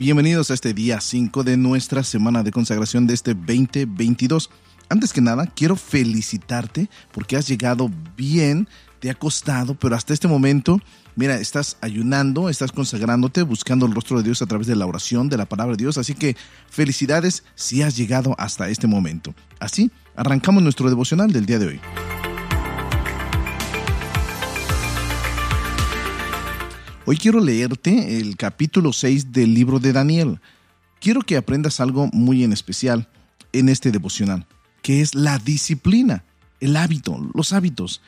Bienvenidos a este día 5 de nuestra semana de consagración de este 2022. Antes que nada, quiero felicitarte porque has llegado bien, te ha costado, pero hasta este momento, mira, estás ayunando, estás consagrándote, buscando el rostro de Dios a través de la oración, de la palabra de Dios. Así que felicidades si has llegado hasta este momento. Así, arrancamos nuestro devocional del día de hoy. Hoy quiero leerte el capítulo 6 del libro de Daniel. Quiero que aprendas algo muy en especial en este devocional, que es la disciplina, el hábito, los hábitos.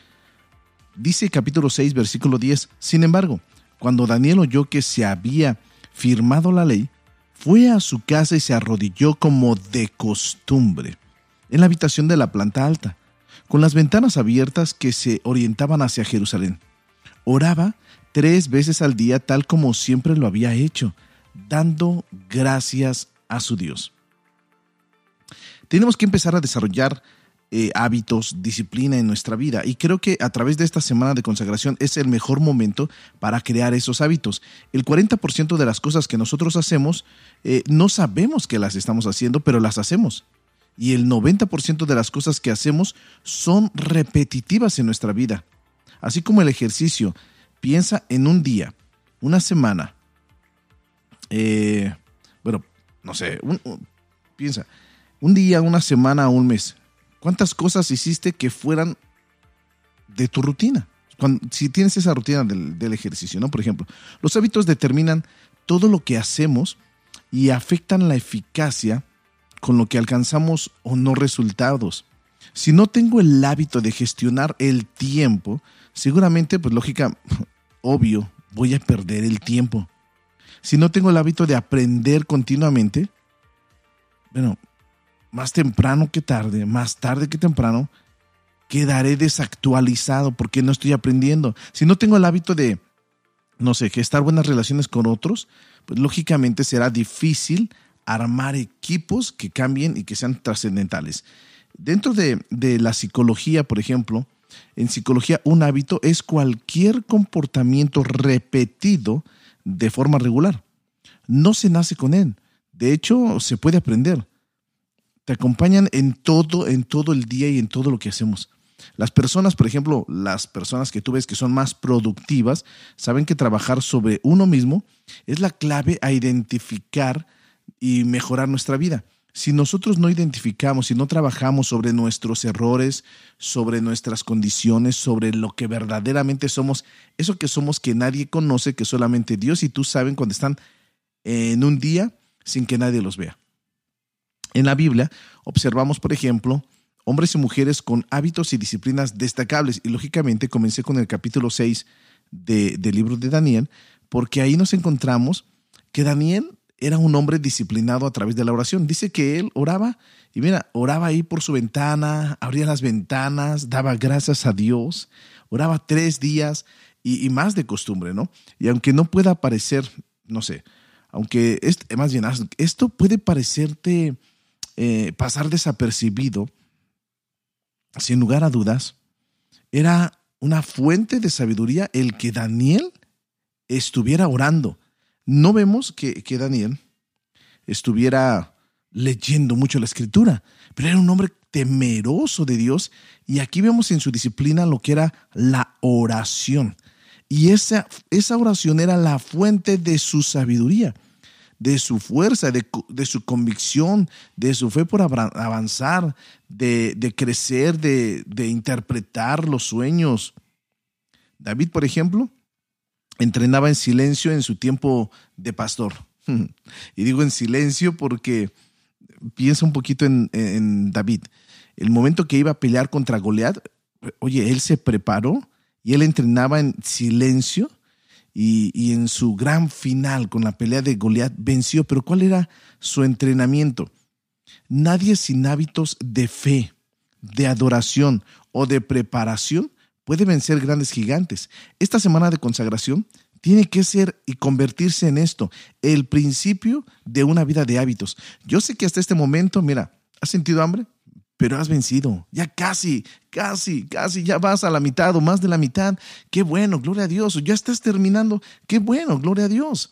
Dice capítulo 6, versículo 10, sin embargo, cuando Daniel oyó que se había firmado la ley, fue a su casa y se arrodilló como de costumbre, en la habitación de la planta alta, con las ventanas abiertas que se orientaban hacia Jerusalén. Oraba tres veces al día tal como siempre lo había hecho, dando gracias a su Dios. Tenemos que empezar a desarrollar eh, hábitos, disciplina en nuestra vida y creo que a través de esta semana de consagración es el mejor momento para crear esos hábitos. El 40% de las cosas que nosotros hacemos eh, no sabemos que las estamos haciendo, pero las hacemos. Y el 90% de las cosas que hacemos son repetitivas en nuestra vida. Así como el ejercicio Piensa en un día, una semana. Eh, bueno, no sé, piensa, un día, una semana, un mes. ¿Cuántas cosas hiciste que fueran de tu rutina? si tienes esa rutina del, del ejercicio, ¿no? Por ejemplo, los hábitos determinan todo lo que hacemos y afectan la eficacia con lo que alcanzamos o no resultados. Si no tengo el hábito de gestionar el tiempo, seguramente, pues lógica, obvio, voy a perder el tiempo. Si no tengo el hábito de aprender continuamente, bueno, más temprano que tarde, más tarde que temprano, quedaré desactualizado porque no estoy aprendiendo. Si no tengo el hábito de, no sé, gestar buenas relaciones con otros, pues lógicamente será difícil armar equipos que cambien y que sean trascendentales. Dentro de, de la psicología, por ejemplo, en psicología, un hábito es cualquier comportamiento repetido de forma regular. No se nace con él. De hecho, se puede aprender. Te acompañan en todo, en todo el día y en todo lo que hacemos. Las personas, por ejemplo, las personas que tú ves que son más productivas, saben que trabajar sobre uno mismo es la clave a identificar y mejorar nuestra vida. Si nosotros no identificamos, si no trabajamos sobre nuestros errores, sobre nuestras condiciones, sobre lo que verdaderamente somos, eso que somos que nadie conoce, que solamente Dios y tú saben cuando están en un día sin que nadie los vea. En la Biblia observamos, por ejemplo, hombres y mujeres con hábitos y disciplinas destacables. Y lógicamente comencé con el capítulo 6 de, del libro de Daniel, porque ahí nos encontramos que Daniel era un hombre disciplinado a través de la oración. Dice que él oraba y mira, oraba ahí por su ventana, abría las ventanas, daba gracias a Dios, oraba tres días y, más de costumbre, ¿no? Y aunque no pueda parecer, no sé, aunque es, más bien, esto puede parecerte eh, pasar desapercibido, sin lugar a dudas, era una fuente de sabiduría el que Daniel estuviera orando no vemos que, Daniel estuviera leyendo mucho la escritura, pero era un hombre temeroso de Dios y aquí vemos en su disciplina lo que era la oración. Y esa, esa oración era la fuente de su sabiduría, de su fuerza, de, su convicción, de su fe por avanzar, de, de crecer, de, de interpretar los sueños. David, por ejemplo, entrenaba en silencio en su tiempo de pastor. Y digo en silencio porque piensa un poquito en, David. El momento que iba a pelear contra Goliat, oye, él se preparó y él entrenaba en silencio y, y, en su gran final con la pelea de Goliat venció. Pero ¿cuál era su entrenamiento? Nadie sin hábitos de fe, de adoración o de preparación puede vencer grandes gigantes. Esta semana de consagración tiene que ser y convertirse en esto, el principio de una vida de hábitos. Yo sé que hasta este momento, mira, ¿has sentido hambre? Pero has vencido. Ya casi, casi, casi, ya vas a la mitad o más de la mitad. Qué bueno, gloria a Dios. Ya estás terminando. Qué bueno, gloria a Dios.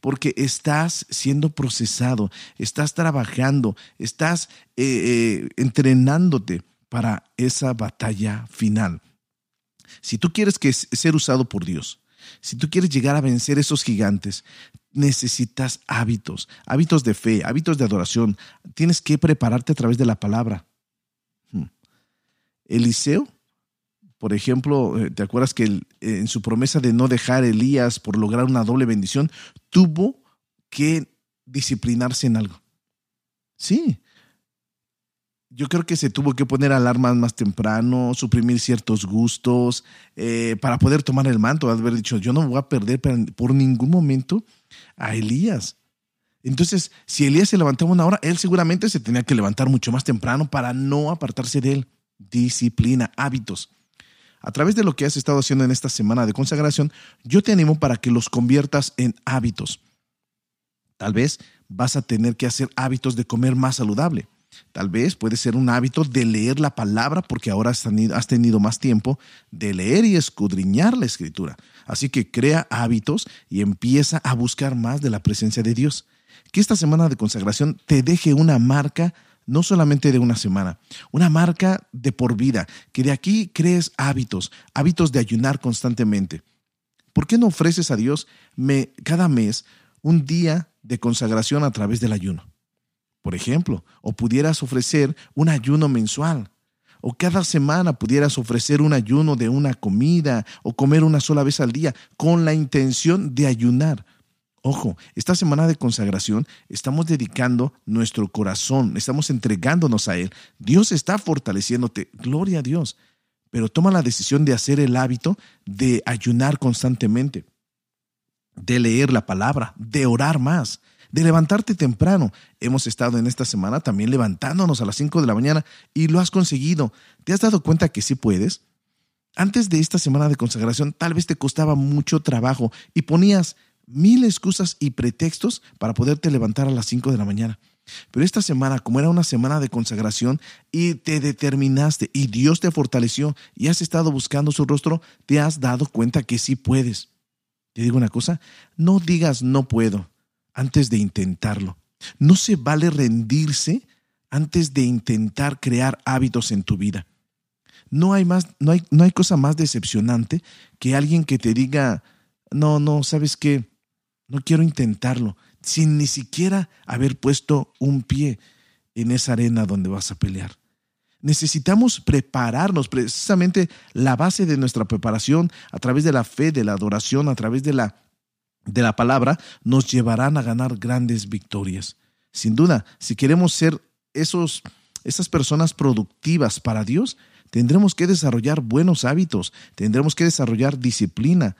porque estás siendo procesado, estás trabajando, estás eh, eh, entrenándote para esa batalla final. Si tú quieres ser usado por Dios, si tú quieres llegar a vencer esos gigantes, necesitas hábitos, hábitos de fe, hábitos de adoración. Tienes que prepararte a través de la palabra. Hmm. Eliseo, por ejemplo, eh, ¿te acuerdas que en su promesa de no dejar a Elías por lograr una doble bendición, tuvo que disciplinarse en algo? Sí, yo creo que se tuvo que poner alarmas más temprano, suprimir ciertos gustos, eh, para poder tomar el manto, haber dicho, yo no voy a perder por ningún momento a Elías. Entonces, si Elías se levantaba una hora, él seguramente se tenía que levantar mucho más temprano para no apartarse de él. Disciplina, hábitos. A través de lo que has estado haciendo en esta semana de consagración, yo te animo para que los conviertas en hábitos. Tal vez vas a tener que hacer hábitos de comer más saludable. Tal vez puede ser un hábito de leer la palabra porque ahora has tenido más tiempo de leer y escudriñar la escritura. Así que crea hábitos y empieza a buscar más de la presencia de Dios. Que esta semana de consagración te deje una marca no solamente de una semana, una marca de por vida, que de aquí crees hábitos, hábitos de ayunar constantemente. ¿Por qué no ofreces a Dios cada mes un día de consagración a través del ayuno? Por ejemplo, o pudieras ofrecer un ayuno mensual, o cada semana pudieras ofrecer un ayuno de una comida o comer una sola vez al día con la intención de ayunar. Ojo, esta semana de consagración estamos dedicando nuestro corazón, estamos entregándonos a Él. Dios está fortaleciéndote, gloria a Dios, pero toma la decisión de hacer el hábito de ayunar constantemente, de leer la palabra, de orar más de levantarte temprano. Hemos estado en esta semana también levantándonos a las 5 de la mañana y lo has conseguido. ¿Te has dado cuenta que sí puedes? Antes de esta semana de consagración tal vez te costaba mucho trabajo y ponías mil excusas y pretextos para poderte levantar a las 5 de la mañana. Pero esta semana, como era una semana de consagración y te determinaste y Dios te fortaleció y has estado buscando su rostro, te has dado cuenta que sí puedes. Te digo una cosa, no digas no puedo antes de intentarlo. No se vale rendirse antes de intentar crear hábitos en tu vida. No hay, más, no hay, no hay cosa más decepcionante que alguien que te diga, no, no, ¿sabes qué? No quiero intentarlo, sin ni siquiera haber puesto un pie en esa arena donde vas a pelear. Necesitamos prepararnos, precisamente la base de nuestra preparación a través de la fe, de la adoración, a través de la de la palabra nos llevarán a ganar grandes victorias. Sin duda, si queremos ser esos, esas personas productivas para Dios, tendremos que desarrollar buenos hábitos, tendremos que desarrollar disciplina.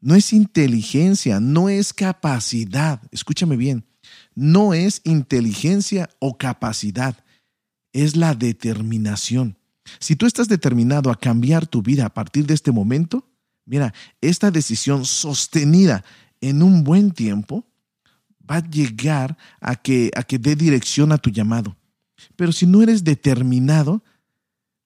No es inteligencia, no es capacidad, escúchame bien, no es inteligencia o capacidad, es la determinación. Si tú estás determinado a cambiar tu vida a partir de este momento, Mira, esta decisión sostenida en un buen tiempo va a llegar a que, a que dé dirección a tu llamado. Pero si no eres determinado,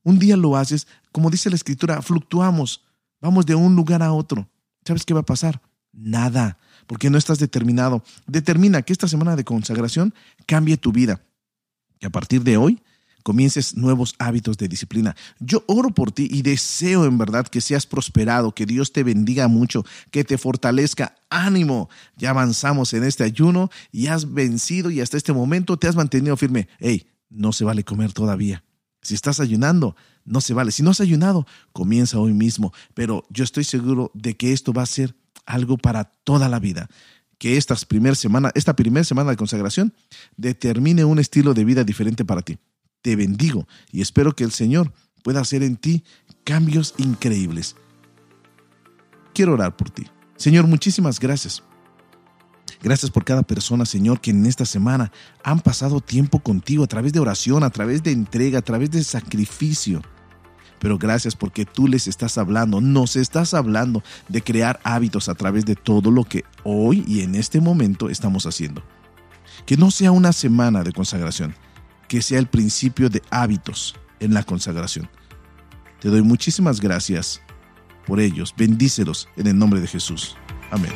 un día lo haces, como dice la escritura, fluctuamos, vamos de un lugar a otro. ¿Sabes qué va a pasar? Nada, porque no estás determinado. Determina que esta semana de consagración cambie tu vida. Y a partir de hoy, comiences nuevos hábitos de disciplina. Yo oro por ti y deseo en verdad que seas prosperado, que Dios te bendiga mucho, que te fortalezca. Ánimo, ya avanzamos en este ayuno y has vencido y hasta este momento te has mantenido firme. Hey, no se vale comer todavía. Si estás ayunando, no se vale. Si no has ayunado, comienza hoy mismo. Pero yo estoy seguro de que esto va a ser algo para toda la vida que esta primera semana, esta primera semana de consagración determine un estilo de vida diferente para ti te bendigo y espero que el Señor pueda hacer en ti cambios increíbles. Quiero orar por ti. Señor, muchísimas gracias. Gracias por cada persona, Señor, que en esta semana han pasado tiempo contigo a través de oración, a través de entrega, a través de sacrificio. Pero gracias porque tú les estás hablando, nos estás hablando de crear hábitos a través de todo lo que hoy y en este momento estamos haciendo. Que no sea una semana de consagración, que sea el principio de hábitos en la consagración. Te doy muchísimas gracias por ellos. Bendícelos en el nombre de Jesús. Amén.